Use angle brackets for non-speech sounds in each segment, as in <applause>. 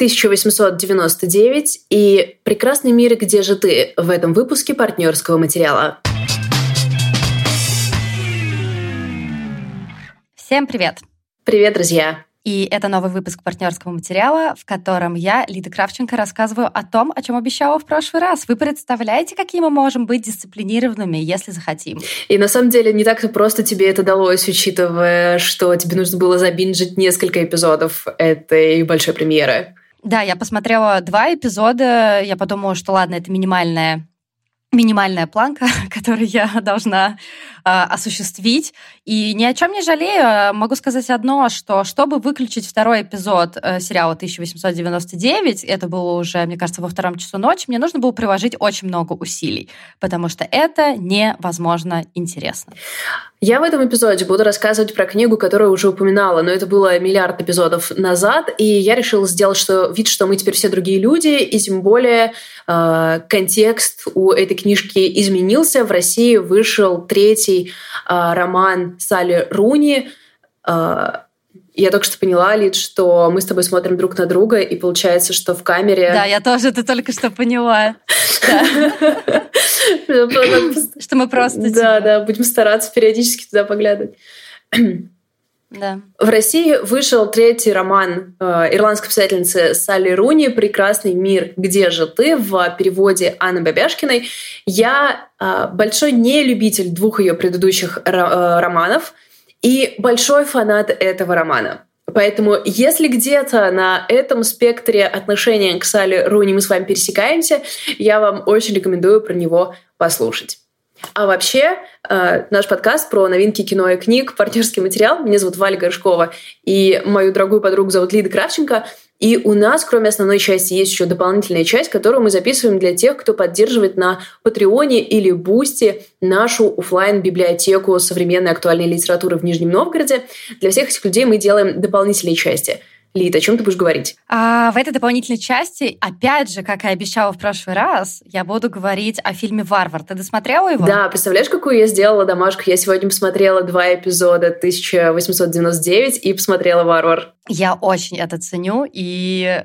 1899 и «Прекрасный мир, где же ты» в этом выпуске партнерского материала. Всем привет! Привет, друзья! И это новый выпуск партнерского материала, в котором я, Лида Кравченко, рассказываю о том, о чем обещала в прошлый раз. Вы представляете, какие мы можем быть дисциплинированными, если захотим? И на самом деле не так-то просто тебе это далось, учитывая, что тебе нужно было забинжить несколько эпизодов этой большой премьеры. Да, я посмотрела два эпизода, я подумала, что ладно, это минимальная минимальная планка, <laughs> которую я <laughs> должна э, осуществить. И ни о чем не жалею. Могу сказать одно, что чтобы выключить второй эпизод э, сериала 1899, это было уже, мне кажется, во втором часу ночи, мне нужно было приложить очень много усилий, потому что это невозможно интересно. Я в этом эпизоде буду рассказывать про книгу, которую уже упоминала, но это было миллиард эпизодов назад, и я решила сделать что, вид, что мы теперь все другие люди, и тем более э, контекст у этой книжки изменился. В России вышел третий э, роман Салли Руни. Э, я только что поняла, Лид, что мы с тобой смотрим друг на друга, и получается, что в камере... Да, я тоже это только что поняла. Что мы просто... Да, типа да, будем стараться периодически туда поглядывать. Да. В России вышел третий роман э, ирландской писательницы Салли Руни «Прекрасный мир. Где же ты?» в переводе Анны Бабяшкиной. Я э, большой нелюбитель двух ее предыдущих э, романов и большой фанат этого романа. Поэтому, если где-то на этом спектре отношения к Салли Руни мы с вами пересекаемся, я вам очень рекомендую про него послушать. А вообще, э, наш подкаст про новинки кино и книг, партнерский материал. Меня зовут Валя Горшкова, и мою дорогую подругу зовут Лида Кравченко. И у нас, кроме основной части, есть еще дополнительная часть, которую мы записываем для тех, кто поддерживает на Патреоне или Boosty нашу офлайн библиотеку современной актуальной литературы в Нижнем Новгороде. Для всех этих людей мы делаем дополнительные части – Лид, о чем ты будешь говорить? А, в этой дополнительной части, опять же, как и обещала в прошлый раз, я буду говорить о фильме «Варвар». Ты досмотрела его? Да, представляешь, какую я сделала домашку? Я сегодня посмотрела два эпизода 1899 и посмотрела «Варвар». Я очень это ценю, и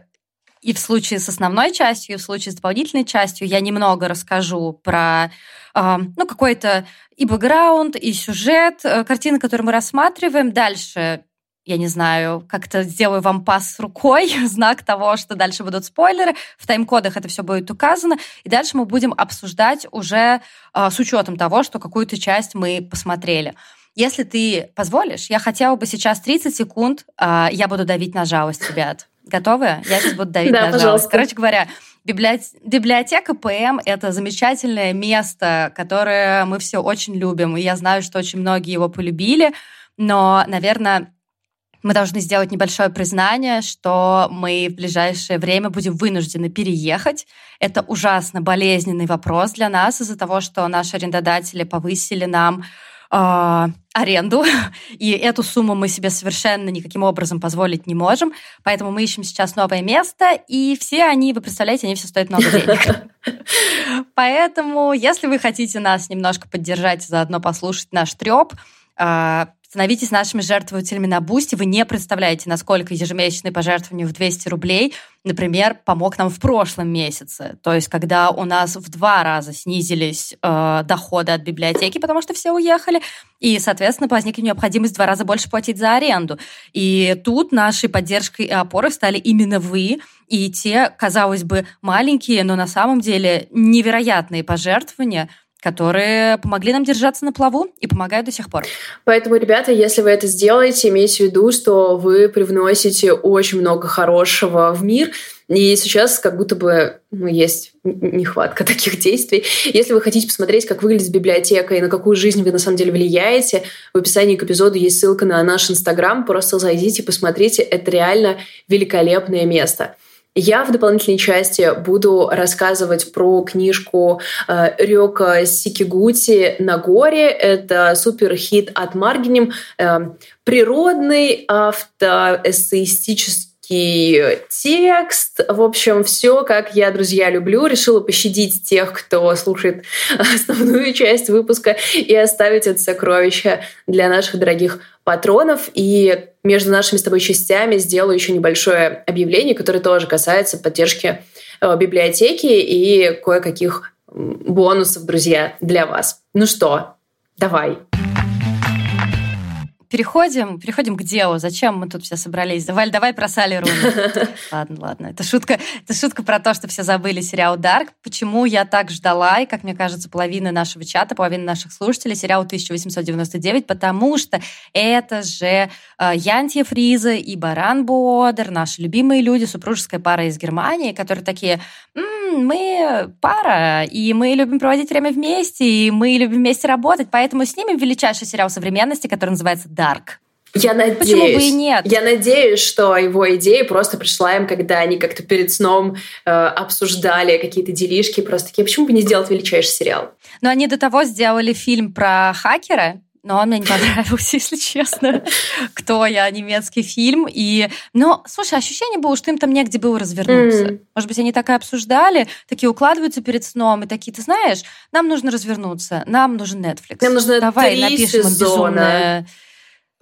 и в случае с основной частью, и в случае с дополнительной частью я немного расскажу про э, ну, какой-то и бэкграунд, и сюжет, э, картины, которые мы рассматриваем. Дальше я не знаю, как-то сделаю вам пас рукой, <laughs> знак того, что дальше будут спойлеры. В тайм-кодах это все будет указано. И дальше мы будем обсуждать уже э, с учетом того, что какую-то часть мы посмотрели. Если ты позволишь, я хотела бы сейчас 30 секунд, э, я буду давить на жалость, ребят. Готовы? Я сейчас буду давить <laughs> да, на жалость. Короче говоря, библиотека ПМ — это замечательное место, которое мы все очень любим. И я знаю, что очень многие его полюбили. Но, наверное, мы должны сделать небольшое признание, что мы в ближайшее время будем вынуждены переехать. Это ужасно болезненный вопрос для нас из-за того, что наши арендодатели повысили нам э, аренду, <laughs> и эту сумму мы себе совершенно никаким образом позволить не можем. Поэтому мы ищем сейчас новое место, и все они, вы представляете, они все стоят много денег. <laughs> Поэтому, если вы хотите нас немножко поддержать, заодно послушать наш треп, а, Становитесь нашими жертвователями на Boosty. Вы не представляете, насколько ежемесячные пожертвования в 200 рублей, например, помог нам в прошлом месяце. То есть, когда у нас в два раза снизились э, доходы от библиотеки, потому что все уехали, и, соответственно, возникла необходимость в два раза больше платить за аренду. И тут нашей поддержкой и опорой стали именно вы, и те, казалось бы, маленькие, но на самом деле невероятные пожертвования – которые помогли нам держаться на плаву и помогают до сих пор. Поэтому, ребята, если вы это сделаете, имейте в виду, что вы привносите очень много хорошего в мир, и сейчас как будто бы ну, есть нехватка <laughs> таких действий. Если вы хотите посмотреть, как выглядит библиотека и на какую жизнь вы на самом деле влияете, в описании к эпизоду есть ссылка на наш Инстаграм. Просто зайдите, посмотрите. Это реально великолепное место. Я в дополнительной части буду рассказывать про книжку э, Рёка Сикигути «На горе». Это суперхит от Маргинем. Э, природный автоэссеистический текст. В общем, все, как я, друзья, люблю. Решила пощадить тех, кто слушает <laughs> основную часть выпуска и оставить это сокровище для наших дорогих патронов. И между нашими с тобой частями сделаю еще небольшое объявление, которое тоже касается поддержки э, библиотеки и кое-каких бонусов, друзья, для вас. Ну что, давай. Переходим, переходим к делу. Зачем мы тут все собрались? Давай, давай про Салли Руни. <laughs> Ладно, ладно. Это шутка, это шутка про то, что все забыли сериал «Дарк». Почему я так ждала, и, как мне кажется, половина нашего чата, половина наших слушателей, сериал 1899, потому что это же э, Янтия Фриза и Баран Бодер, наши любимые люди, супружеская пара из Германии, которые такие, М-м, мы пара, и мы любим проводить время вместе, и мы любим вместе работать, поэтому снимем величайший сериал современности, который называется Dark. Я надеюсь. Почему бы и нет? Я надеюсь, что его идея просто пришла им, когда они как-то перед сном э, обсуждали какие-то делишки, просто такие, почему бы не сделать величайший сериал? Но они до того сделали фильм про хакера, но он мне не понравился, <laughs> если честно. Кто я, немецкий фильм. И, но, слушай, ощущение было, что им там негде было развернуться. Mm. Может быть, они так и обсуждали, такие укладываются перед сном и такие, ты знаешь, нам нужно развернуться, нам нужен Netflix. Нам нужно Давай напишем сезона. безумное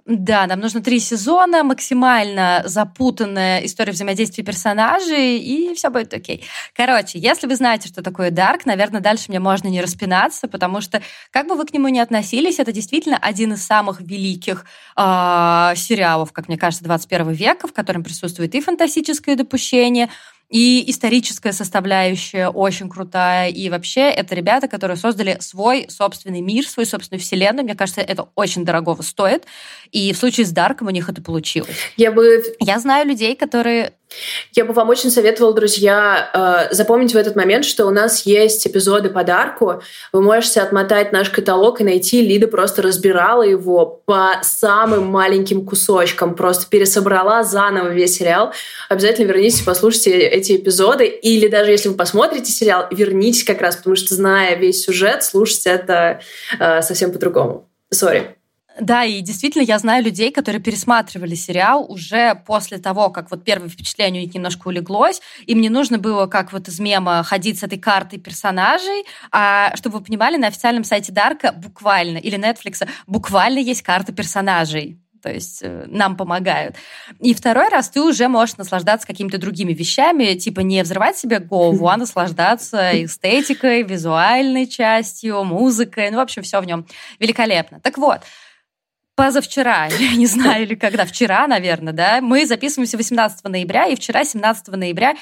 да, нам нужно три сезона, максимально запутанная история взаимодействия персонажей, и все будет окей. Короче, если вы знаете, что такое Дарк, наверное, дальше мне можно не распинаться, потому что, как бы вы к нему ни относились, это действительно один из самых великих э, сериалов, как мне кажется, 21 века, в котором присутствует и фантастическое допущение, и историческая составляющая очень крутая. И вообще это ребята, которые создали свой собственный мир, свою собственную вселенную. Мне кажется, это очень дорогого стоит. И в случае с Дарком у них это получилось. Я бы... Я знаю людей, которые я бы вам очень советовала, друзья, э, запомнить в этот момент, что у нас есть эпизоды подарку. Вы можете отмотать наш каталог и найти. Лида просто разбирала его по самым маленьким кусочкам, просто пересобрала заново весь сериал. Обязательно вернитесь и послушайте эти эпизоды. Или даже если вы посмотрите сериал, вернитесь как раз, потому что, зная весь сюжет, слушать это э, совсем по-другому. Сори. Да, и действительно я знаю людей, которые пересматривали сериал уже после того, как вот первое впечатление у них немножко улеглось. Им не нужно было, как вот из мема, ходить с этой картой персонажей, а чтобы вы понимали, на официальном сайте Дарка буквально, или Netflix, буквально есть карта персонажей то есть э, нам помогают. И второй раз ты уже можешь наслаждаться какими-то другими вещами, типа не взрывать себе голову, а наслаждаться <laughs> эстетикой, визуальной частью, музыкой, ну, в общем, все в нем великолепно. Так вот, позавчера, <laughs> я не знаю, или когда, вчера, наверное, да, мы записываемся 18 ноября, и вчера, 17 ноября,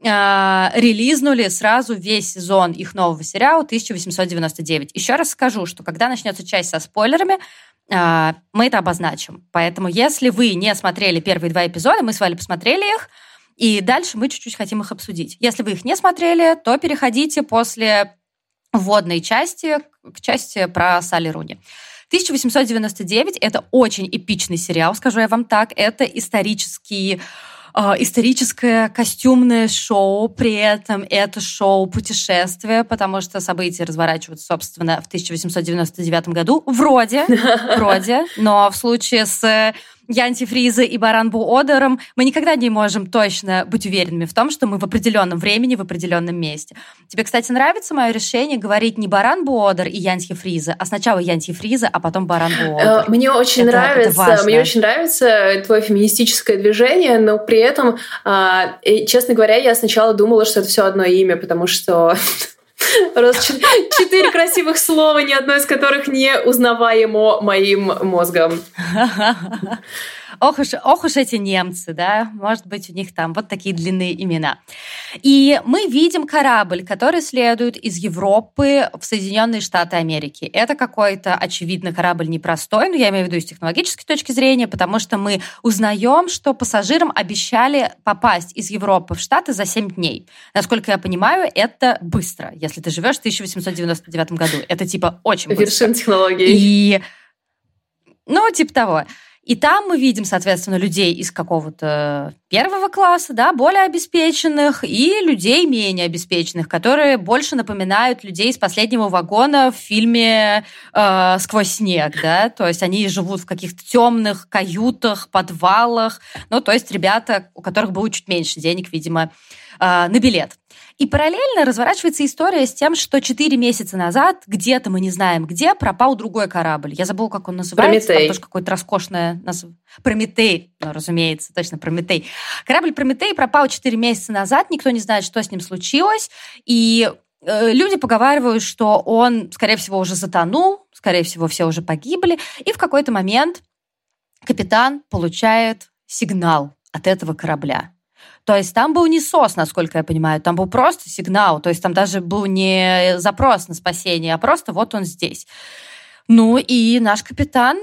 э, релизнули сразу весь сезон их нового сериала 1899. Еще раз скажу, что когда начнется часть со спойлерами, э, мы это обозначим. Поэтому если вы не смотрели первые два эпизода, мы с вами посмотрели их, и дальше мы чуть-чуть хотим их обсудить. Если вы их не смотрели, то переходите после вводной части к части про Салли Руни. 1899 — это очень эпичный сериал, скажу я вам так. Это исторический а, историческое костюмное шоу, при этом это шоу путешествия, потому что события разворачиваются, собственно, в 1899 году. Вроде, <laughs> вроде, но в случае с Янти Фриза и Баранбу Одером, мы никогда не можем точно быть уверенными в том, что мы в определенном времени, в определенном месте. Тебе, кстати, нравится мое решение говорить не Баранбу Одер и Янти Фриза, а сначала Янти Фриза, а потом Баранбу? Э, мне очень это, нравится, это мне очень нравится твое феминистическое движение, но при этом, а, честно говоря, я сначала думала, что это все одно имя, потому что <laughs> <laughs> Просто четыре красивых слова, ни одно из которых не узнаваемо моим мозгом. <laughs> Ох уж, ох уж эти немцы, да, может быть, у них там вот такие длинные имена. И мы видим корабль, который следует из Европы в Соединенные Штаты Америки. Это какой-то, очевидно, корабль непростой, но я имею в виду с технологической точки зрения, потому что мы узнаем, что пассажирам обещали попасть из Европы в Штаты за 7 дней. Насколько я понимаю, это быстро, если ты живешь в 1899 году. Это типа очень быстро. Вершин технологий. И ну, типа того. И там мы видим, соответственно, людей из какого-то первого класса, да, более обеспеченных, и людей менее обеспеченных, которые больше напоминают людей из последнего вагона в фильме э, «Сквозь снег», да, то есть они живут в каких-то темных каютах, подвалах, ну, то есть ребята, у которых было чуть меньше денег, видимо, э, на билет. И параллельно разворачивается история с тем, что 4 месяца назад, где-то мы не знаем где, пропал другой корабль. Я забыла, как он называется. Прометей. Там тоже какое-то роскошное название. Прометей, ну, разумеется, точно Прометей. Корабль Прометей пропал 4 месяца назад, никто не знает, что с ним случилось. И э, люди поговаривают, что он, скорее всего, уже затонул, скорее всего, все уже погибли. И в какой-то момент капитан получает сигнал от этого корабля. То есть там был не СОС, насколько я понимаю, там был просто сигнал, то есть там даже был не запрос на спасение, а просто вот он здесь. Ну и наш капитан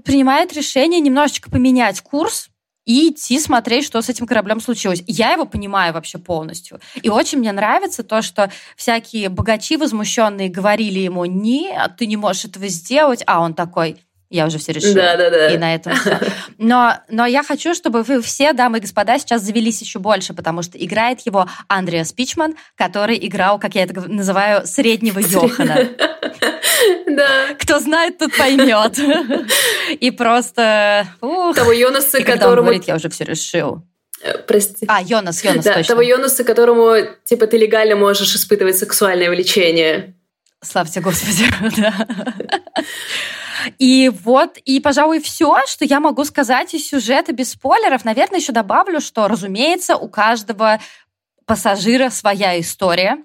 принимает решение немножечко поменять курс, и идти смотреть, что с этим кораблем случилось. Я его понимаю вообще полностью. И очень мне нравится то, что всякие богачи возмущенные говорили ему, нет, ты не можешь этого сделать, а он такой, я уже все решила. Да, да, да. И на этом все. Но, но я хочу, чтобы вы все, дамы и господа, сейчас завелись еще больше, потому что играет его Андреас Пичман, который играл, как я это называю, среднего Йохана. <laughs> Да. Кто знает, тот поймет. И просто... Ух. Того Йонаса, и которому... он говорит, я уже все решил. Э, прости. А, Йонас, Йонас, да, точно. того Йонаса, которому, типа, ты легально можешь испытывать сексуальное влечение. Славьте Господи, <laughs> да. И вот, и, пожалуй, все, что я могу сказать из сюжета без спойлеров. Наверное, еще добавлю, что, разумеется, у каждого пассажира своя история.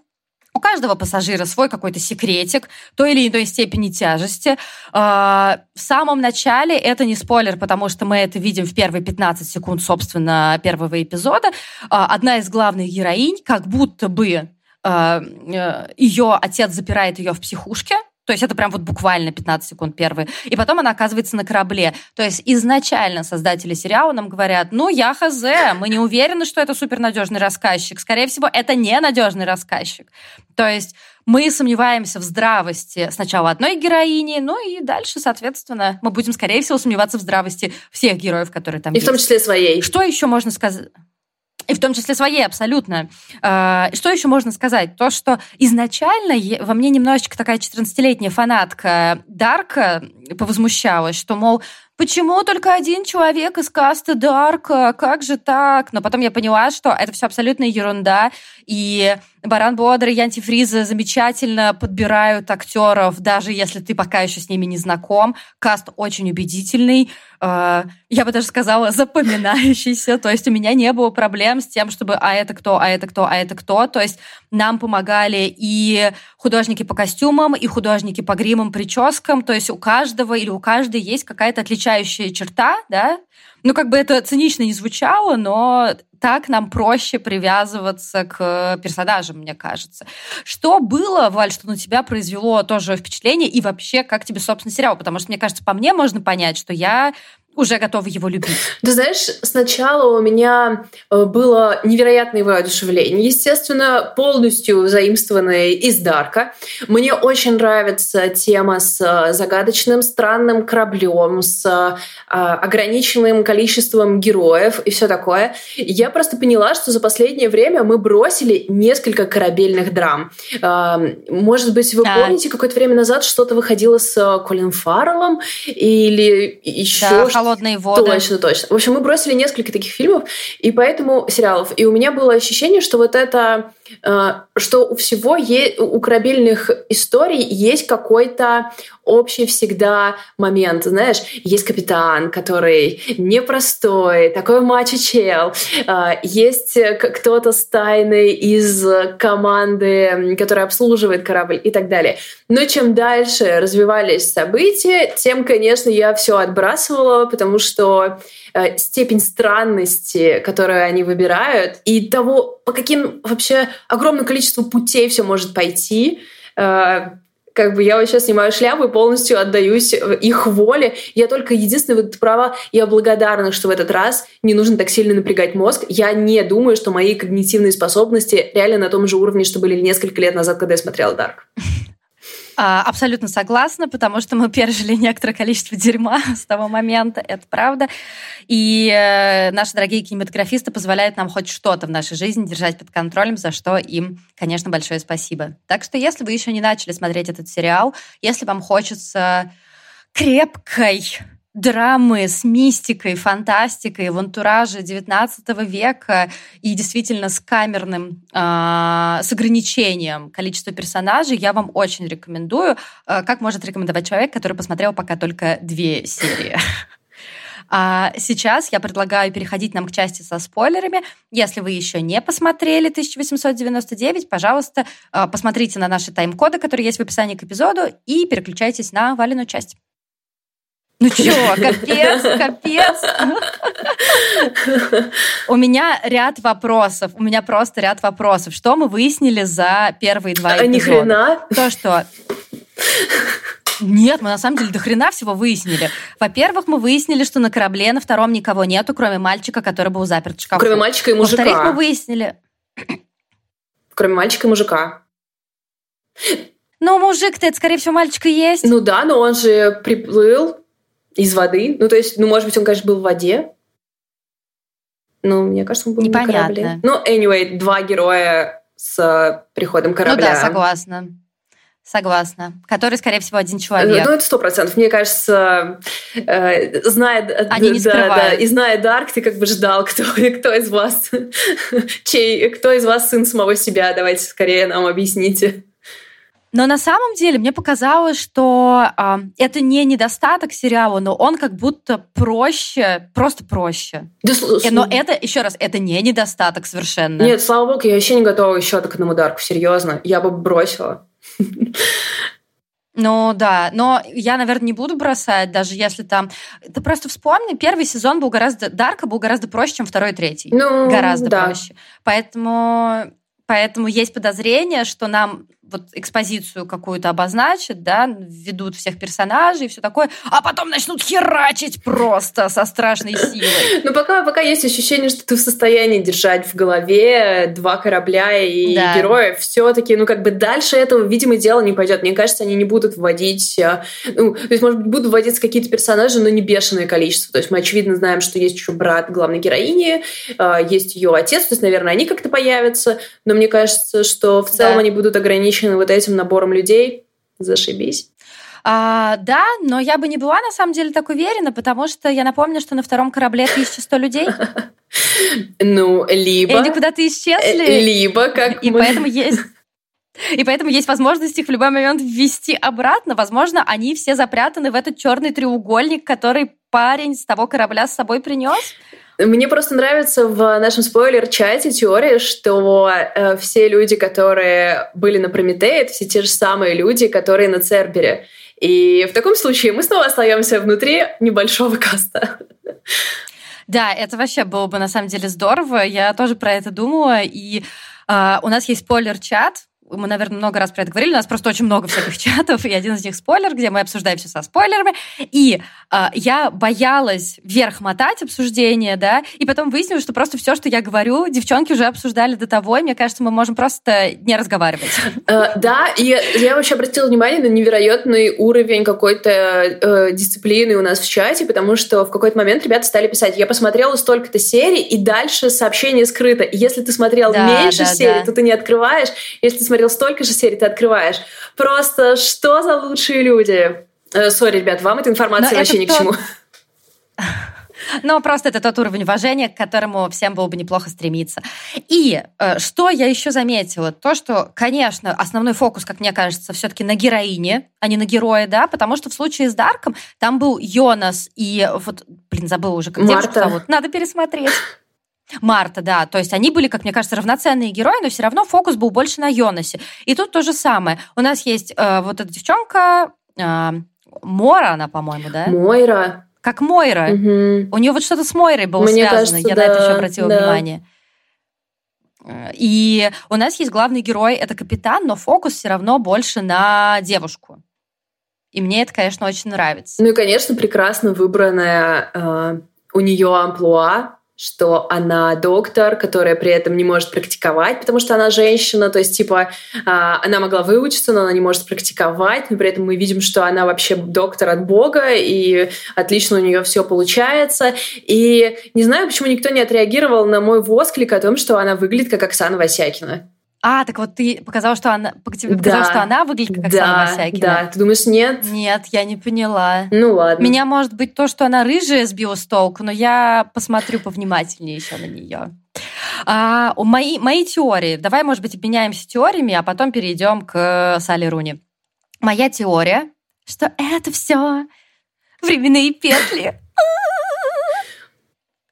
У каждого пассажира свой какой-то секретик той или иной степени тяжести. А, в самом начале это не спойлер, потому что мы это видим в первые 15 секунд, собственно, первого эпизода. А, одна из главных героинь как будто бы а, э, ее отец запирает ее в психушке, то есть это прям вот буквально 15 секунд первые. И потом она оказывается на корабле. То есть изначально создатели сериала нам говорят, ну, я хз, мы не уверены, что это супернадежный рассказчик. Скорее всего, это ненадежный рассказчик. То есть мы сомневаемся в здравости сначала одной героини, ну и дальше, соответственно, мы будем, скорее всего, сомневаться в здравости всех героев, которые там и есть. И в том числе своей. Что еще можно сказать? И в том числе своей, абсолютно. А, что еще можно сказать? То, что изначально во мне немножечко такая 14-летняя фанатка Дарка повозмущалась, что, мол, почему только один человек из каста Дарка? Как же так? Но потом я поняла, что это все абсолютная ерунда, и Баран Бодр и Антифриза замечательно подбирают актеров, даже если ты пока еще с ними не знаком. Каст очень убедительный, э, я бы даже сказала, запоминающийся. То есть у меня не было проблем с тем, чтобы а это кто, а это кто, а это кто. То есть нам помогали и художники по костюмам, и художники по гримам, прическам. То есть у каждого или у каждой есть какая-то отличающая черта, да, ну, как бы это цинично не звучало, но так нам проще привязываться к персонажам, мне кажется. Что было, Валь, что на тебя произвело тоже впечатление, и вообще, как тебе, собственно, сериал? Потому что, мне кажется, по мне можно понять, что я уже готова его любить? Ты знаешь, сначала у меня э, было невероятное воодушевление. Естественно, полностью заимствованное из Дарка. Мне очень нравится тема с э, загадочным странным кораблем, с э, ограниченным количеством героев и все такое. Я просто поняла, что за последнее время мы бросили несколько корабельных драм. Может быть, вы да. помните, какое-то время назад что-то выходило с Колин Фарреллом или еще да, что «Холодные воды». Точно, точно. В общем, мы бросили несколько таких фильмов, и поэтому сериалов. И у меня было ощущение, что вот это, что у всего, есть, у корабельных историй есть какой-то общий всегда момент. Знаешь, есть капитан, который непростой, такой мачо-чел. Э, есть кто-то с тайной из команды, которая обслуживает корабль и так далее. Но чем дальше развивались события, тем, конечно, я все отбрасывала, потому что э, степень странности, которую они выбирают, и того, по каким вообще огромному количеству путей все может пойти, э, как бы я сейчас снимаю шляпу и полностью отдаюсь их воле. Я только единственное, вот права, я благодарна, что в этот раз не нужно так сильно напрягать мозг. Я не думаю, что мои когнитивные способности реально на том же уровне, что были несколько лет назад, когда я смотрела Дарк. А, абсолютно согласна, потому что мы пережили некоторое количество дерьма <laughs> с того момента, это правда. И э, наши дорогие кинематографисты позволяют нам хоть что-то в нашей жизни держать под контролем, за что им, конечно, большое спасибо. Так что если вы еще не начали смотреть этот сериал, если вам хочется крепкой драмы с мистикой, фантастикой в антураже XIX века и действительно с камерным, э, с ограничением количества персонажей, я вам очень рекомендую. Э, как может рекомендовать человек, который посмотрел пока только две серии? <laughs> А сейчас я предлагаю переходить нам к части со спойлерами. Если вы еще не посмотрели 1899, пожалуйста, а, посмотрите на наши тайм-коды, которые есть в описании к эпизоду, и переключайтесь на Валину часть. Ну чё, капец, капец. У меня ряд вопросов. У меня просто ряд вопросов. Что мы выяснили за первые два эпизода? А ни хрена? То, что... Нет, мы на самом деле до хрена всего выяснили. Во-первых, мы выяснили, что на корабле на втором никого нету, кроме мальчика, который был заперт в шкафу. Кроме мальчика и мужика. Во-вторых, мы выяснили... Кроме мальчика и мужика. Ну, мужик-то, это, скорее всего, мальчик и есть. Ну да, но он же приплыл из воды. Ну, то есть, ну, может быть, он, конечно, был в воде. Ну, мне кажется, он был Непонятно. на корабле. Ну, anyway, два героя с приходом корабля. Ну да, согласна. Согласна. Который, скорее всего, один человек. Ну, это сто процентов. Мне кажется, э, зная, Они не да, да, и зная Дарк, ты как бы ждал, кто, <laughs> кто из вас, <laughs> чей, кто из вас сын самого себя. Давайте скорее нам объясните. Но на самом деле мне показалось, что э, это не недостаток сериала, но он как будто проще, просто проще. Да, э, но это, еще раз, это не недостаток совершенно. Нет, слава богу, я вообще не готова еще к одному ударку, серьезно. Я бы бросила. Ну да, но я, наверное, не буду бросать, даже если там... Ты просто вспомни, первый сезон был гораздо... Дарка был гораздо проще, чем второй и третий. Ну, гораздо да. проще. Поэтому Поэтому есть подозрение, что нам вот экспозицию какую-то обозначат, да, введут всех персонажей и все такое, а потом начнут херачить просто со страшной силой. <laughs> Ну, пока, пока есть ощущение, что ты в состоянии держать в голове два корабля и да. героев, все-таки, ну, как бы дальше этого, видимо, дело не пойдет. Мне кажется, они не будут вводить, а, ну, то есть, может быть, будут вводиться какие-то персонажи, но не бешеное количество. То есть мы, очевидно, знаем, что есть еще брат главной героини, а, есть ее отец, то есть, наверное, они как-то появятся, но мне кажется, что в целом да. они будут ограничены вот этим набором людей. Зашибись. А, да, но я бы не была на самом деле так уверена, потому что я напомню, что на втором корабле 1100 людей. <laughs> Ну, либо... И они куда-то исчезли. Э, либо как И поэтому есть... И поэтому есть возможность их в любой момент ввести обратно. Возможно, они все запрятаны в этот черный треугольник, который парень с того корабля с собой принес. Мне просто нравится в нашем спойлер-чате теория, что э, все люди, которые были на Прометее, это все те же самые люди, которые на Цербере. И в таком случае мы снова остаемся внутри небольшого каста. Да, это вообще было бы на самом деле здорово. Я тоже про это думала. И э, у нас есть спойлер-чат, мы, наверное, много раз про это говорили, у нас просто очень много всяких <laughs> чатов, и один из них спойлер, где мы обсуждаем все со спойлерами. И э, я боялась вверх мотать обсуждение, да, и потом выяснилось, что просто все, что я говорю, девчонки уже обсуждали до того, и мне кажется, мы можем просто не разговаривать. Э, да, и я вообще обратила внимание на невероятный уровень какой-то э, дисциплины у нас в чате, потому что в какой-то момент ребята стали писать, я посмотрела столько-то серий, и дальше сообщение скрыто. И если ты смотрел меньше серий, то ты не открываешь. Если ты смотрел столько же серий, ты открываешь. Просто что за лучшие люди? Э, сори, ребят, вам эта информация Но вообще ни к чему. <laughs> Но просто это тот уровень уважения, к которому всем было бы неплохо стремиться. И э, что я еще заметила? То, что, конечно, основной фокус, как мне кажется, все-таки на героине, а не на герое, да, потому что в случае с Дарком там был Йонас и вот, блин, забыла уже, как Марта. девушку зовут. Надо пересмотреть. Марта, да. То есть они были, как мне кажется, равноценные герои, но все равно фокус был больше на Йонасе. И тут то же самое. У нас есть э, вот эта девчонка, э, Мора она, по-моему, да? Мойра. Как Мойра. Угу. У нее вот что-то с Мойрой было мне связано. Кажется, Я да, на это еще обратила да. внимание. И у нас есть главный герой, это капитан, но фокус все равно больше на девушку. И мне это, конечно, очень нравится. Ну и, конечно, прекрасно выбранная э, у нее амплуа что она доктор, которая при этом не может практиковать, потому что она женщина, то есть, типа, а, она могла выучиться, но она не может практиковать, но при этом мы видим, что она вообще доктор от Бога, и отлично у нее все получается. И не знаю, почему никто не отреагировал на мой восклик о том, что она выглядит как Оксана Васякина. А, так вот ты показала, что она, тебе показала, да, что она выглядит как да, Оксана Васякина. Да, ты думаешь, нет? Нет, я не поняла. Ну ладно. Меня может быть то, что она рыжая сбила с толку, но я посмотрю повнимательнее еще на нее. А, мои, мои теории. Давай, может быть, обменяемся теориями, а потом перейдем к Салли Руни. Моя теория, что это все временные петли.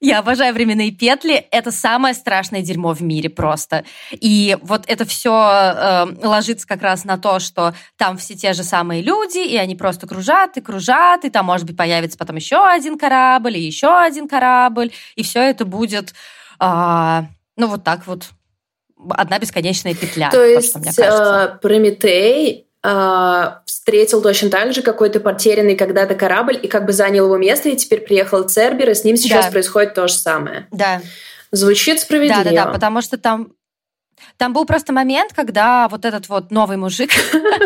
Я обожаю временные петли. Это самое страшное дерьмо в мире просто. И вот это все э, ложится как раз на то, что там все те же самые люди, и они просто кружат и кружат, и там, может быть, появится потом еще один корабль, и еще один корабль, и все это будет, э, ну, вот так вот одна бесконечная петля. То есть э, Прометей э, встретил точно так же какой-то потерянный когда-то корабль и как бы занял его место, и теперь приехал Цербер, и с ним сейчас да. происходит то же самое. Да. Звучит справедливо. Да, да, да, потому что там там был просто момент, когда вот этот вот новый мужик,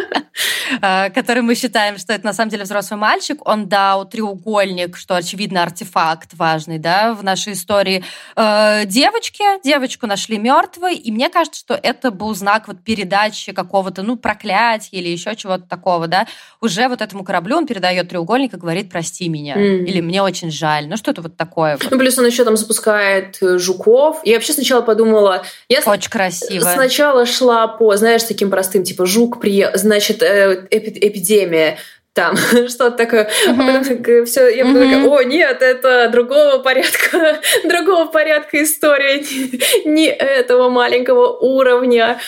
<laughs> э, который мы считаем, что это на самом деле взрослый мальчик, он дал треугольник, что, очевидно, артефакт важный, да, в нашей истории э, девочке. Девочку нашли мертвой, и мне кажется, что это был знак вот передачи какого-то, ну, проклятия или еще чего-то такого, да. Уже вот этому кораблю он передает треугольник и говорит «прости меня» или «мне очень жаль». Ну, что-то вот такое. Ну, плюс он еще там запускает э, жуков. Я вообще сначала подумала... Очень красиво красиво. Сначала шла по, знаешь, таким простым, типа жук приехал, значит, э, эпи эпидемия, там <laughs> что-то такое. Uh-huh. А потом все, я uh-huh. такая, о, нет, это другого порядка, <laughs> другого порядка история, <laughs> не этого маленького уровня.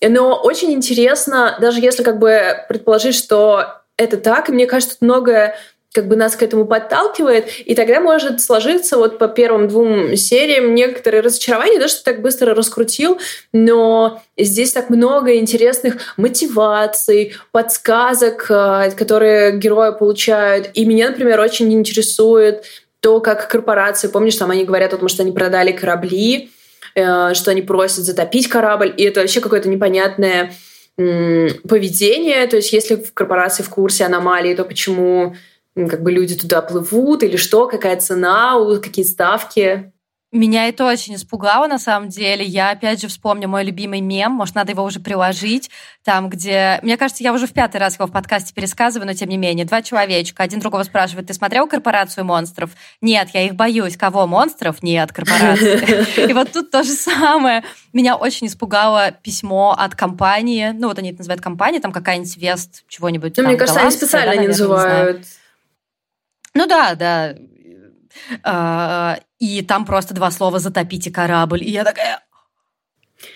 Но очень интересно, даже если как бы предположить, что это так, мне кажется, тут многое как бы нас к этому подталкивает, и тогда может сложиться вот по первым двум сериям некоторые разочарования, да, что так быстро раскрутил, но здесь так много интересных мотиваций, подсказок, э, которые герои получают. И меня, например, очень интересует то, как корпорации, помнишь, там они говорят о том, что они продали корабли, э, что они просят затопить корабль, и это вообще какое-то непонятное поведение. То есть если в корпорации в курсе аномалии, то почему как бы люди туда плывут или что, какая цена, какие ставки. Меня это очень испугало, на самом деле. Я, опять же, вспомню мой любимый мем, может, надо его уже приложить, там, где... Мне кажется, я уже в пятый раз его в подкасте пересказываю, но тем не менее. Два человечка, один другого спрашивает, ты смотрел «Корпорацию монстров»? Нет, я их боюсь. Кого? Монстров? Нет, корпорации. <laughs> И вот тут то же самое. Меня очень испугало письмо от компании, ну, вот они это называют компания, там какая-нибудь Вест, чего-нибудь. Ну, мне кажется, они специально не называют ну да, да. А, и там просто два слова «затопите корабль». И я такая...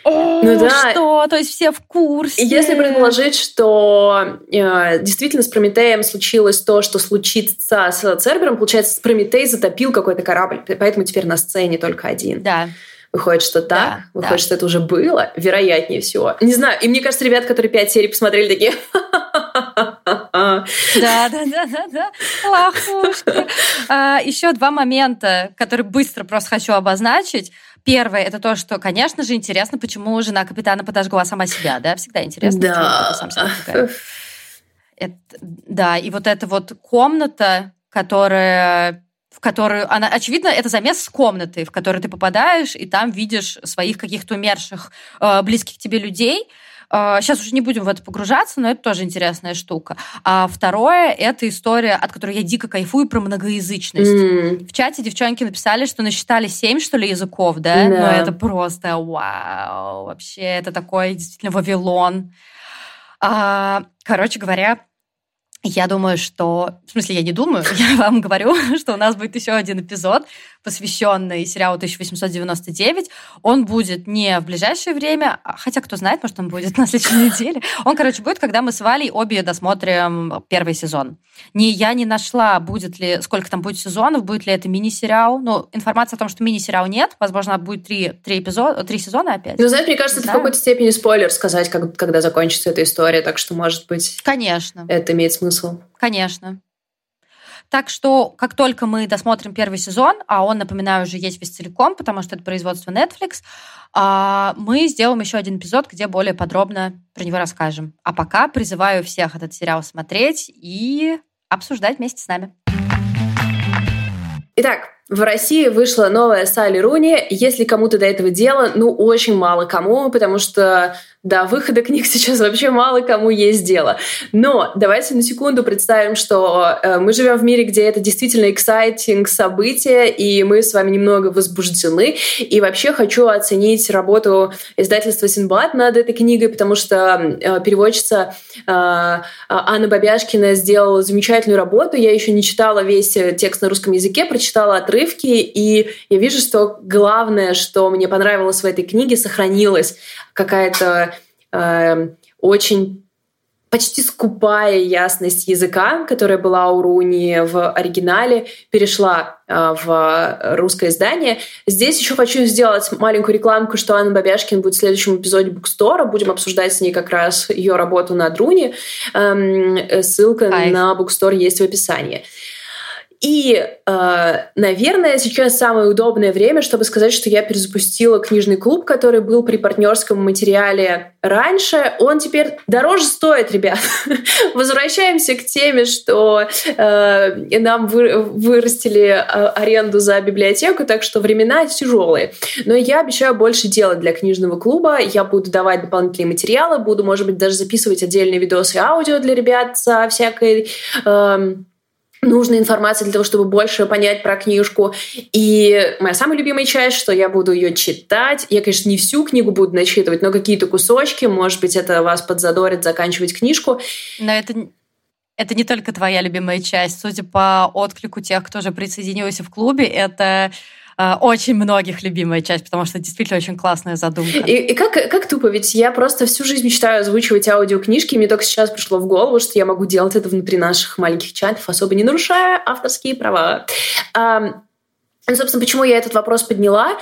О, ну да. Что? То есть все в курсе. Если предположить, что э, действительно с Прометеем случилось то, что случится с Цербером, получается, Прометей затопил какой-то корабль, поэтому теперь на сцене только один. Да. Выходит, что так, да, выходит, да. что это уже было, вероятнее всего. Не знаю, и мне кажется, ребят, которые пять серий посмотрели, такие... <laughs> Да, да, да, да, да, лохушки. А, еще два момента, которые быстро просто хочу обозначить. Первое, это то, что, конечно же, интересно, почему жена капитана подожгла сама себя, да? Всегда интересно, да. сам себя это, Да, и вот эта вот комната, которая в которую она, очевидно, это замес с комнаты, в которую ты попадаешь, и там видишь своих каких-то умерших, э, близких тебе людей. Сейчас а, уже не будем в это погружаться, но это тоже интересная штука. А второе — это история, от которой я дико кайфую, про многоязычность. Mm. В чате девчонки написали, что насчитали семь, что ли, языков, да? Yeah. Но это просто вау! Вообще, это такой действительно Вавилон. А, короче говоря, я думаю, что... В смысле, я не думаю, <laughs> я вам говорю, <laughs> что у нас будет еще один эпизод, посвященный сериалу 1899. Он будет не в ближайшее время, а, хотя кто знает, может, он будет <laughs> на следующей неделе. Он, короче, будет, когда мы с Валей обе досмотрим первый сезон. Не, я не нашла, будет ли, сколько там будет сезонов, будет ли это мини-сериал. Ну, информации о том, что мини-сериал нет. Возможно, будет три, три, эпизода, три сезона опять. Ну, знаешь, мне кажется, это в какой-то степени спойлер сказать, как, когда закончится эта история, так что, может быть... Конечно. Это имеет смысл. Конечно. Так что, как только мы досмотрим первый сезон, а он, напоминаю, уже есть весь целиком, потому что это производство Netflix, а, мы сделаем еще один эпизод, где более подробно про него расскажем. А пока призываю всех этот сериал смотреть и обсуждать вместе с нами. Итак, в России вышла новая Салли Руни. Если кому-то до этого дело, ну, очень мало кому, потому что до выхода книг <laughs> сейчас вообще мало кому есть дело. Но давайте на секунду представим, что э, мы живем в мире, где это действительно exciting событие, и мы с вами немного возбуждены. И вообще хочу оценить работу издательства Синбад над этой книгой, потому что э, переводчица э, Анна Бабяшкина сделала замечательную работу. Я еще не читала весь текст на русском языке, прочитала отрывки, и я вижу, что главное, что мне понравилось в этой книге, сохранилась какая-то э, очень почти скупая ясность языка, которая была у Руни в оригинале, перешла э, в русское издание. Здесь еще хочу сделать маленькую рекламку, что Анна Бабяшкин будет в следующем эпизоде Букстора. Будем обсуждать с ней как раз ее работу над Руни. Эм, ссылка Ай. на Букстор есть в описании. И, э, наверное, сейчас самое удобное время, чтобы сказать, что я перезапустила книжный клуб, который был при партнерском материале раньше. Он теперь дороже стоит, ребят. <laughs> Возвращаемся к теме, что э, нам вы, вырастили э, аренду за библиотеку, так что времена тяжелые. Но я обещаю больше делать для книжного клуба. Я буду давать дополнительные материалы, буду, может быть, даже записывать отдельные видосы аудио для ребят со всякой... Э, нужной информации для того, чтобы больше понять про книжку. И моя самая любимая часть, что я буду ее читать. Я, конечно, не всю книгу буду начитывать, но какие-то кусочки. Может быть, это вас подзадорит заканчивать книжку. Но это это не только твоя любимая часть. Судя по отклику тех, кто уже присоединился в клубе, это очень многих любимая часть, потому что действительно очень классная задумка. И, и как, как тупо, ведь я просто всю жизнь мечтаю озвучивать аудиокнижки, и мне только сейчас пришло в голову, что я могу делать это внутри наших маленьких чатов, особо не нарушая авторские права. А, собственно, почему я этот вопрос подняла?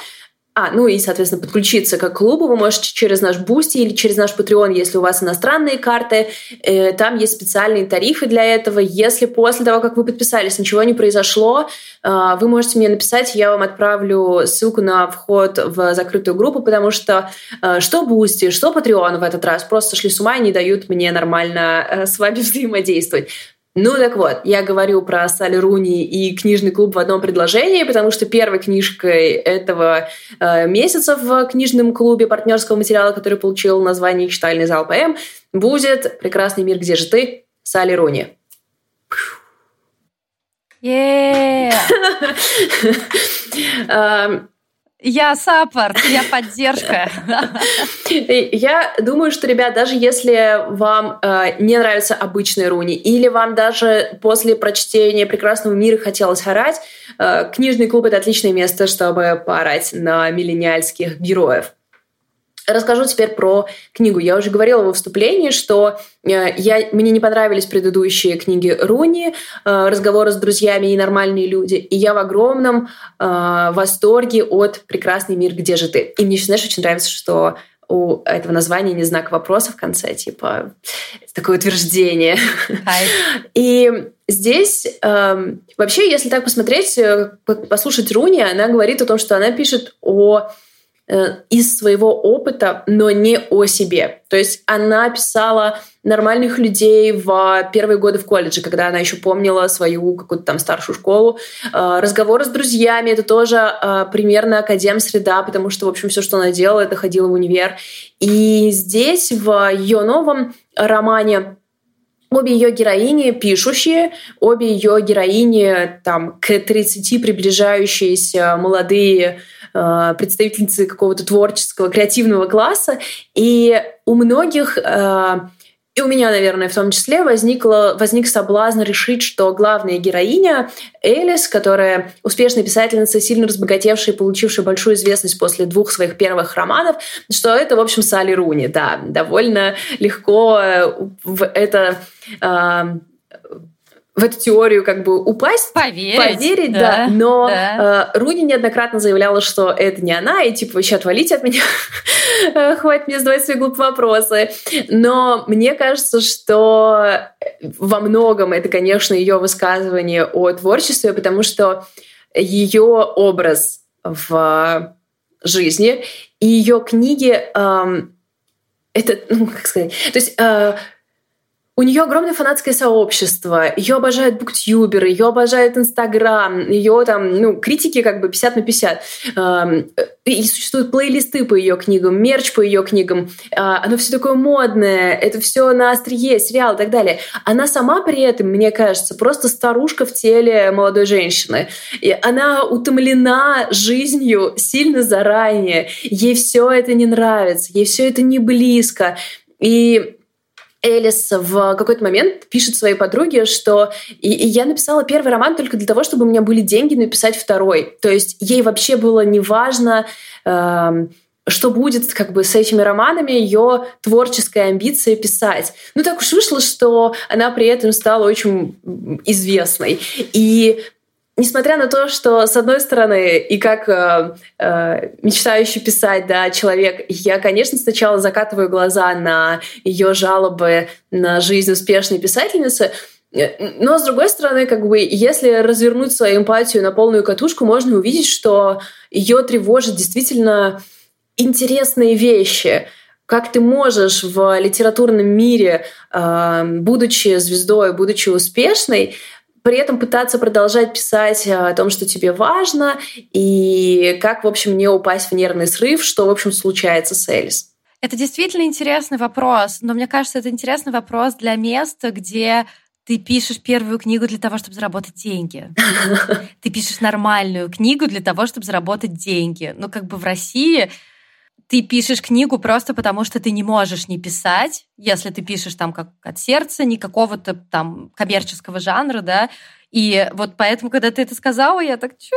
А, ну и, соответственно, подключиться к клубу вы можете через наш Boosty или через наш Patreon, если у вас иностранные карты. Э, там есть специальные тарифы для этого. Если после того, как вы подписались, ничего не произошло, э, вы можете мне написать, я вам отправлю ссылку на вход в закрытую группу, потому что э, что Boosty, что Patreon в этот раз просто сошли с ума и не дают мне нормально с вами <laughs> взаимодействовать. Ну так вот, я говорю про Салли Руни и книжный клуб в одном предложении, потому что первой книжкой этого э, месяца в книжном клубе партнерского материала, который получил название «Читальный зал ПМ», будет «Прекрасный мир, где же ты?» Салли Руни. Yeah. <laughs> Я саппорт, я поддержка. Я думаю, что, ребят, даже если вам э, не нравится обычная руни, или вам даже после прочтения «Прекрасного мира» хотелось орать, э, книжный клуб — это отличное место, чтобы поорать на миллениальских героев. Расскажу теперь про книгу. Я уже говорила во вступлении, что э, я, мне не понравились предыдущие книги Руни, э, разговоры с друзьями и нормальные люди, и я в огромном э, восторге от «Прекрасный мир, где же ты?». И мне, знаешь, очень нравится, что у этого названия не знак вопроса в конце, типа такое утверждение. <laughs> И здесь э, вообще, если так посмотреть, послушать Руни, она говорит о том, что она пишет о Э, из своего опыта, но не о себе. То есть она писала нормальных людей в первые годы в колледже, когда она еще помнила свою какую-то там старшую школу. Э, разговоры с друзьями — это тоже э, примерно академ-среда, потому что, в общем, все, что она делала, это ходила в универ. И здесь, в ее новом романе Обе ее героини пишущие, обе ее героини там к 30 приближающиеся молодые Э, представительницы какого-то творческого, креативного класса. И у многих э, и у меня, наверное, в том числе возникло, возник соблазн решить, что главная героиня Элис, которая успешная писательница, сильно разбогатевшая и получившая большую известность после двух своих первых романов, что это, в общем, Салли Руни. Да, довольно легко в это в эту теорию как бы упасть, поверить, поверить, да. да. Но да. Э, Руни неоднократно заявляла, что это не она, и типа вообще отвалите от меня, <laughs> хватит мне задавать свои глупые вопросы. Но мне кажется, что во многом это, конечно, ее высказывание о творчестве, потому что ее образ в жизни и ее книги эм, это, ну, как сказать, то есть э, у нее огромное фанатское сообщество, ее обожают буктюберы, ее обожают Инстаграм, ее там, ну, критики как бы 50 на 50. Эм, и существуют плейлисты по ее книгам, мерч по ее книгам. А, оно все такое модное, это все на острие, сериал и так далее. Она сама при этом, мне кажется, просто старушка в теле молодой женщины. И она утомлена жизнью сильно заранее. Ей все это не нравится, ей все это не близко. И Элис в какой-то момент пишет своей подруге, что и, и я написала первый роман только для того, чтобы у меня были деньги написать второй. То есть ей вообще было неважно, э, что будет как бы с этими романами, ее творческая амбиция писать. Ну так уж вышло, что она при этом стала очень известной. И несмотря на то, что, с одной стороны, и как э, э, мечтающий писать да, человек, я, конечно, сначала закатываю глаза на ее жалобы на жизнь успешной писательницы, э, но, с другой стороны, как бы, если развернуть свою эмпатию на полную катушку, можно увидеть, что ее тревожат действительно интересные вещи. Как ты можешь в литературном мире, э, будучи звездой, будучи успешной, при этом пытаться продолжать писать э, о том, что тебе важно, и как, в общем, не упасть в нервный срыв, что, в общем, случается с Элис. Это действительно интересный вопрос, но мне кажется, это интересный вопрос для места, где ты пишешь первую книгу для того, чтобы заработать деньги. <laughs> Ты пишешь нормальную книгу для того, чтобы заработать деньги. Но как бы в России ты пишешь книгу просто потому, что ты не можешь не писать, если ты пишешь там как от сердца, не какого-то там коммерческого жанра, да. И вот поэтому, когда ты это сказала, я так, чё?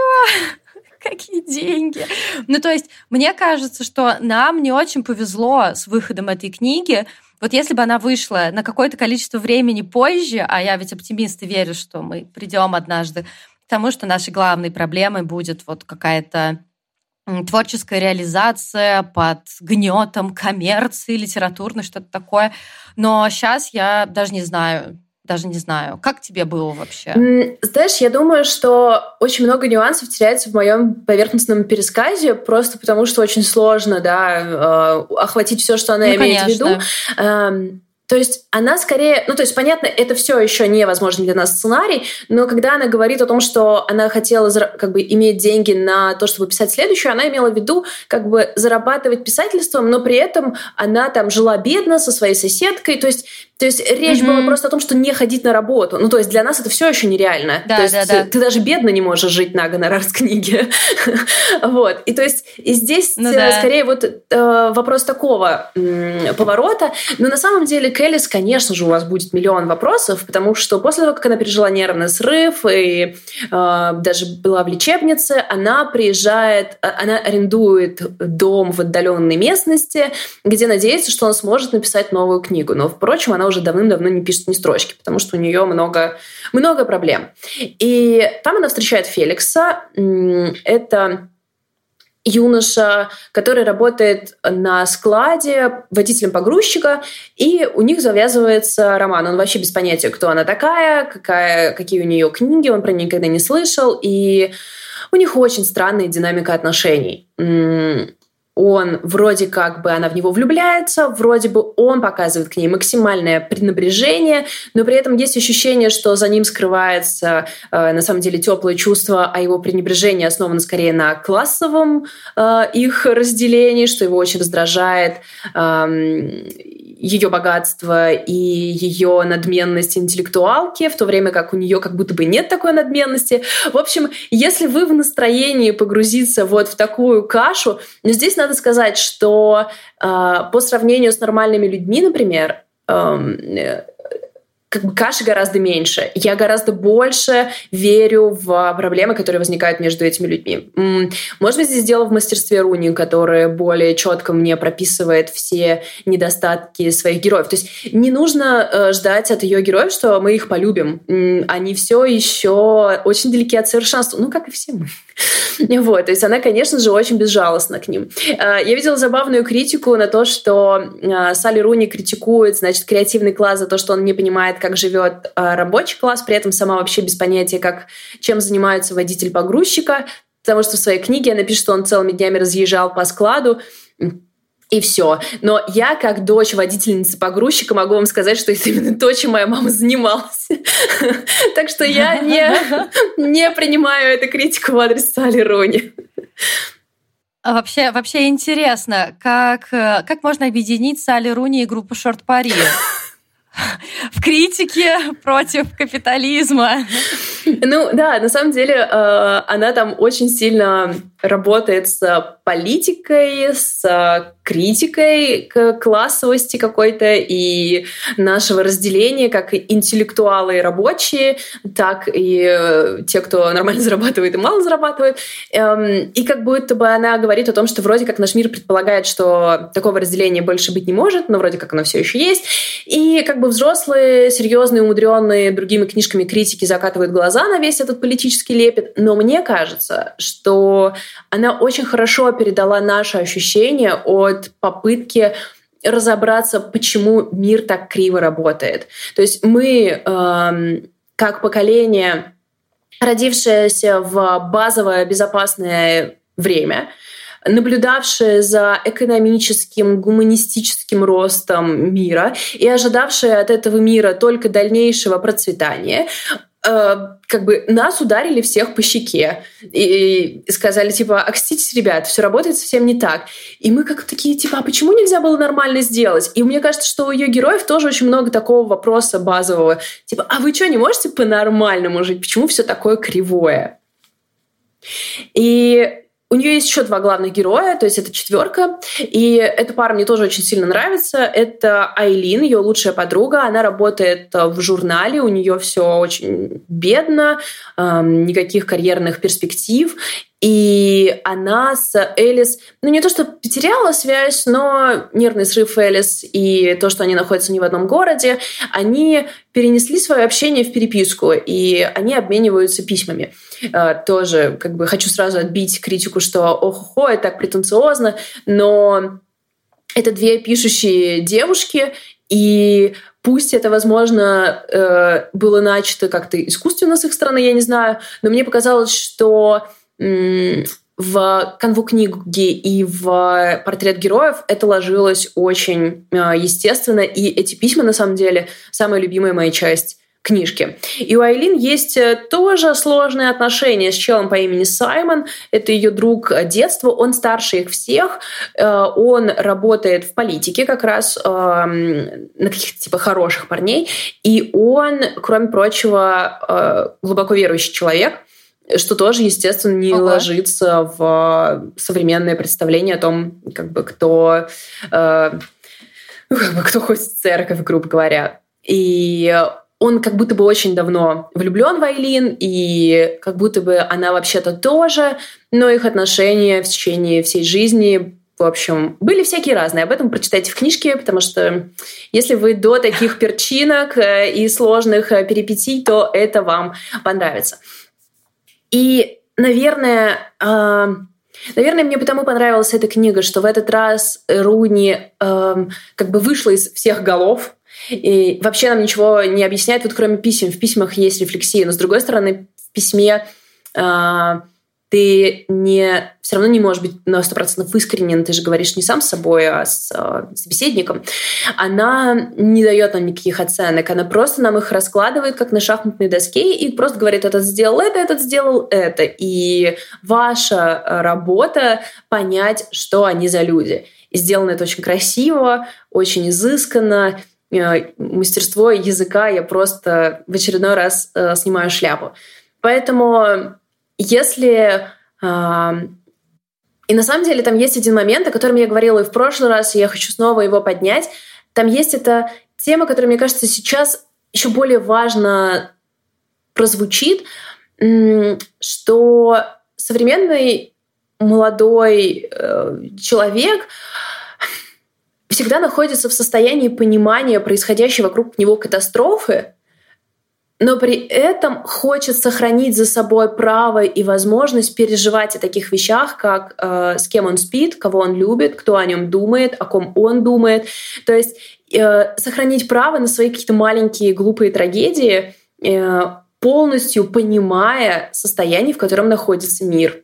<laughs> Какие деньги? Ну, то есть, мне кажется, что нам не очень повезло с выходом этой книги. Вот если бы она вышла на какое-то количество времени позже, а я ведь оптимист и верю, что мы придем однажды к тому, что нашей главной проблемой будет вот какая-то творческая реализация под гнетом коммерции, литературной, что-то такое. Но сейчас я даже не знаю, даже не знаю. Как тебе было вообще? Знаешь, я думаю, что очень много нюансов теряется в моем поверхностном пересказе, просто потому что очень сложно, да, э, охватить все, что она ну, имеет конечно. в виду. То есть она скорее, ну то есть понятно, это все еще невозможно для нас сценарий, но когда она говорит о том, что она хотела как бы иметь деньги на то, чтобы писать следующую, она имела в виду как бы зарабатывать писательством, но при этом она там жила бедно со своей соседкой, то есть то есть речь mm-hmm. была просто о том, что не ходить на работу. Ну, то есть для нас это все еще нереально. Да, то есть да, да. ты даже бедно не можешь жить на гонорар с книги. <laughs> вот. И то есть и здесь ну, э, да. скорее вот э, вопрос такого э, поворота. Но на самом деле Келлис, конечно же, у вас будет миллион вопросов, потому что после того, как она пережила нервный срыв и э, даже была в лечебнице, она приезжает, э, она арендует дом в отдаленной местности, где надеется, что она сможет написать новую книгу. Но, впрочем, она уже давным-давно не пишет ни строчки, потому что у нее много, много проблем. И там она встречает Феликса. Это юноша, который работает на складе водителем погрузчика, и у них завязывается роман. Он вообще без понятия, кто она такая, какая, какие у нее книги, он про нее никогда не слышал, и у них очень странная динамика отношений он вроде как бы она в него влюбляется, вроде бы он показывает к ней максимальное пренебрежение, но при этом есть ощущение, что за ним скрывается э, на самом деле теплое чувство, а его пренебрежение основано скорее на классовом э, их разделении, что его очень раздражает. Э, ее богатство и ее надменность интеллектуалки, в то время как у нее как будто бы нет такой надменности. В общем, если вы в настроении погрузиться вот в такую кашу, но здесь надо сказать, что э, по сравнению с нормальными людьми, например, э, как бы каши гораздо меньше. Я гораздо больше верю в проблемы, которые возникают между этими людьми. Может быть, здесь дело в мастерстве Руни, которое более четко мне прописывает все недостатки своих героев. То есть не нужно э, ждать от ее героев, что мы их полюбим. Они все еще очень далеки от совершенства. Ну, как и все мы. <laughs> Вот, то есть она, конечно же, очень безжалостна к ним. Э, я видела забавную критику на то, что э, Салли Руни критикует, значит, креативный класс за то, что он не понимает, как живет э, рабочий класс, при этом сама вообще без понятия, как, чем занимается водитель погрузчика, потому что в своей книге она пишет, что он целыми днями разъезжал по складу, и все. Но я, как дочь водительницы погрузчика, могу вам сказать, что это именно то, чем моя мама занималась. <laughs> Так что я не принимаю эту критику в адрес Салли Рони. А вообще, вообще интересно, как, э, как можно объединить Салли Руни и группу Шорт Пари? <laughs> в критике против капитализма. Ну да, на самом деле э, она там очень сильно работает с политикой, с критикой к классовости какой-то и нашего разделения, как интеллектуалы и рабочие, так и э, те, кто нормально <laughs> зарабатывает и мало зарабатывает. Эм, и как будто бы она говорит о том, что вроде как наш мир предполагает, что такого разделения больше быть не может, но вроде как оно все еще есть. И как бы взрослые, серьезные, умудренные другими книжками критики закатывают глаза на весь этот политический лепет. Но мне кажется, что она очень хорошо передала наши ощущения от попытки разобраться, почему мир так криво работает. То есть мы, эм, как поколение, родившееся в базовое безопасное время, наблюдавшее за экономическим, гуманистическим ростом мира и ожидавшее от этого мира только дальнейшего процветания, как бы нас ударили всех по щеке и, и сказали типа окститесь ребят все работает совсем не так и мы как такие типа а почему нельзя было нормально сделать? И мне кажется что у ее героев тоже очень много такого вопроса базового типа а вы что не можете по-нормальному жить? Почему все такое кривое? И у нее есть еще два главных героя, то есть это четверка. И эта пара мне тоже очень сильно нравится. Это Айлин, ее лучшая подруга. Она работает э, в журнале, у нее все очень бедно, никаких карьерных перспектив. И она с Элис, ну не то, что потеряла связь, но нервный срыв Элис и то, что они находятся не в одном городе, они перенесли свое общение в переписку, и они обмениваются письмами. Э, тоже как бы хочу сразу отбить критику, что ох-хо, это так претенциозно, но это две пишущие девушки, и Пусть это, возможно, э, было начато как-то искусственно с их стороны, я не знаю, но мне показалось, что в канву книги и в портрет героев это ложилось очень э, естественно, и эти письма, на самом деле, самая любимая моя часть книжки. И у Айлин есть э, тоже сложные отношения с челом по имени Саймон. Это ее друг детства. Он старше их всех. Э, он работает в политике как раз на каких-то типа хороших парней. И он, кроме прочего, глубоко верующий человек что тоже, естественно, не ага. ложится в современное представление о том, как бы кто, э, ну, <laughs> как бы кто ходит в церковь, грубо говоря. И он как будто бы очень давно влюблен в Айлин, и как будто бы она вообще-то тоже, но их отношения в течение всей жизни в общем, были всякие разные. Об этом прочитайте в книжке, потому что если вы до таких перчинок э, и сложных э, перипетий, то это вам понравится. И, наверное, э, наверное, мне потому понравилась эта книга, что в этот раз Руни э, как бы вышла из всех голов, и вообще нам ничего не объясняет, вот кроме писем. В письмах есть рефлексия, но с другой стороны, в письме э, ты не, все равно не можешь быть на сто процентов искренен, ты же говоришь не сам с собой, а с э, собеседником, она не дает нам никаких оценок, она просто нам их раскладывает как на шахматной доске и просто говорит, этот сделал это, этот сделал это. И ваша работа понять, что они за люди. И сделано это очень красиво, очень изысканно, э, мастерство языка я просто в очередной раз э, снимаю шляпу. Поэтому если... И на самом деле там есть один момент, о котором я говорила и в прошлый раз, и я хочу снова его поднять. Там есть эта тема, которая, мне кажется, сейчас еще более важно прозвучит, что современный молодой э, человек всегда находится в состоянии понимания происходящей вокруг него катастрофы, но при этом хочет сохранить за собой право и возможность переживать о таких вещах, как э, с кем он спит, кого он любит, кто о нем думает, о ком он думает. То есть э, сохранить право на свои какие-то маленькие глупые трагедии, э, полностью понимая состояние, в котором находится мир.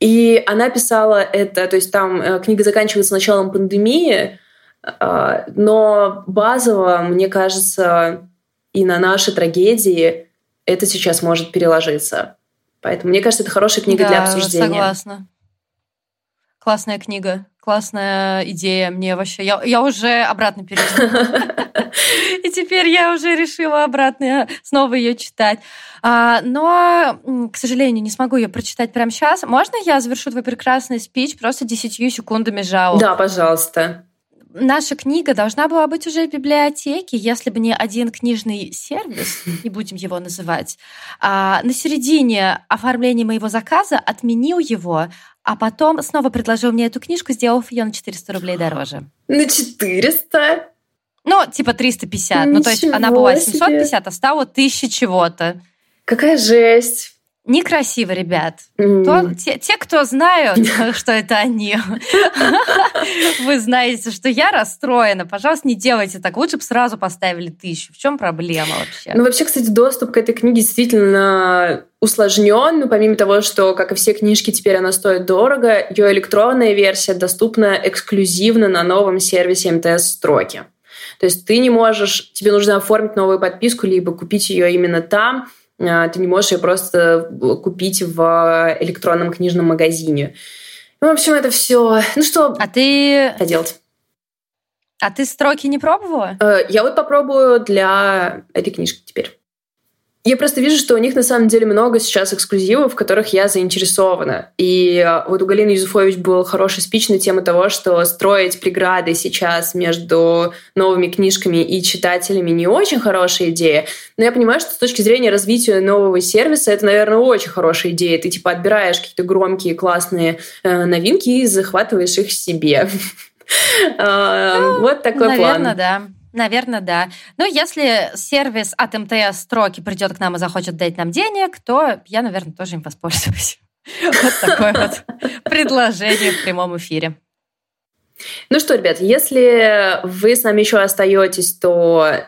И она писала это, то есть там э, книга заканчивается началом пандемии, э, но базово, мне кажется, и на наши трагедии это сейчас может переложиться. Поэтому мне кажется, это хорошая книга да, для обсуждения. Согласна. Классная книга, классная идея. Мне вообще... Я, я уже обратно перечитала. <laughs> И теперь я уже решила обратно снова ее читать. А, но, к сожалению, не смогу ее прочитать прямо сейчас. Можно я завершу твой прекрасный спич просто десятью секундами жалоб? Да, пожалуйста наша книга должна была быть уже в библиотеке, если бы не один книжный сервис, не будем его называть, а, на середине оформления моего заказа отменил его, а потом снова предложил мне эту книжку, сделав ее на 400 рублей дороже. На 400? Ну, типа 350. Ничего ну, то есть она была 750, себе. а стала 1000 чего-то. Какая жесть. Некрасиво, ребят. Mm. То, те, те, кто знают, <laughs> что это они, <laughs> вы знаете, что я расстроена. Пожалуйста, не делайте так. Лучше бы сразу поставили тысячу. В чем проблема вообще? Ну, вообще, кстати, доступ к этой книге действительно усложнен. Ну, помимо того, что, как и все книжки, теперь она стоит дорого, ее электронная версия доступна эксклюзивно на новом сервисе МТС «Строки». То есть ты не можешь, тебе нужно оформить новую подписку, либо купить ее именно там, ты не можешь ее просто купить в электронном книжном магазине. Ну, в общем, это все. Ну что? А ты... Что делать? А ты строки не пробовала? Э, я вот попробую для этой книжки теперь. Я просто вижу, что у них на самом деле много сейчас эксклюзивов, в которых я заинтересована. И э, вот у Галины Юзуфович был хороший спич на тему того, что строить преграды сейчас между новыми книжками и читателями не очень хорошая идея. Но я понимаю, что с точки зрения развития нового сервиса это, наверное, очень хорошая идея. Ты типа отбираешь какие-то громкие, классные э, новинки и захватываешь их себе. <laughs> Э, вот такой план. Наверное, да. Наверное, да. Но если сервис от МТС строки придет к нам и захочет дать нам денег, то я, наверное, тоже им воспользуюсь. <laughs> Вот такое вот предложение в прямом эфире. Ну что, ребят, если вы с нами еще остаетесь, то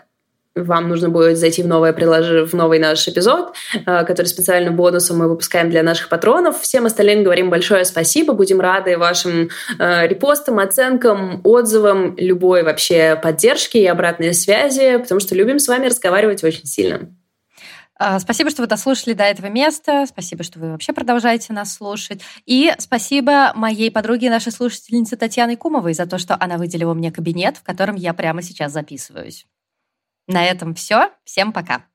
вам нужно будет зайти в, новое прилож... в новый наш эпизод, э, который специально бонусом мы выпускаем для наших патронов. Всем остальным говорим большое спасибо. Будем рады вашим э, репостам, оценкам, отзывам, любой вообще поддержке и обратной связи, потому что любим с вами разговаривать очень сильно. А, спасибо, что вы дослушали до этого места. Спасибо, что вы вообще продолжаете нас слушать. И спасибо моей подруге, нашей слушательнице Татьяне Кумовой за то, что она выделила мне кабинет, в котором я прямо сейчас записываюсь. На этом все. Всем пока.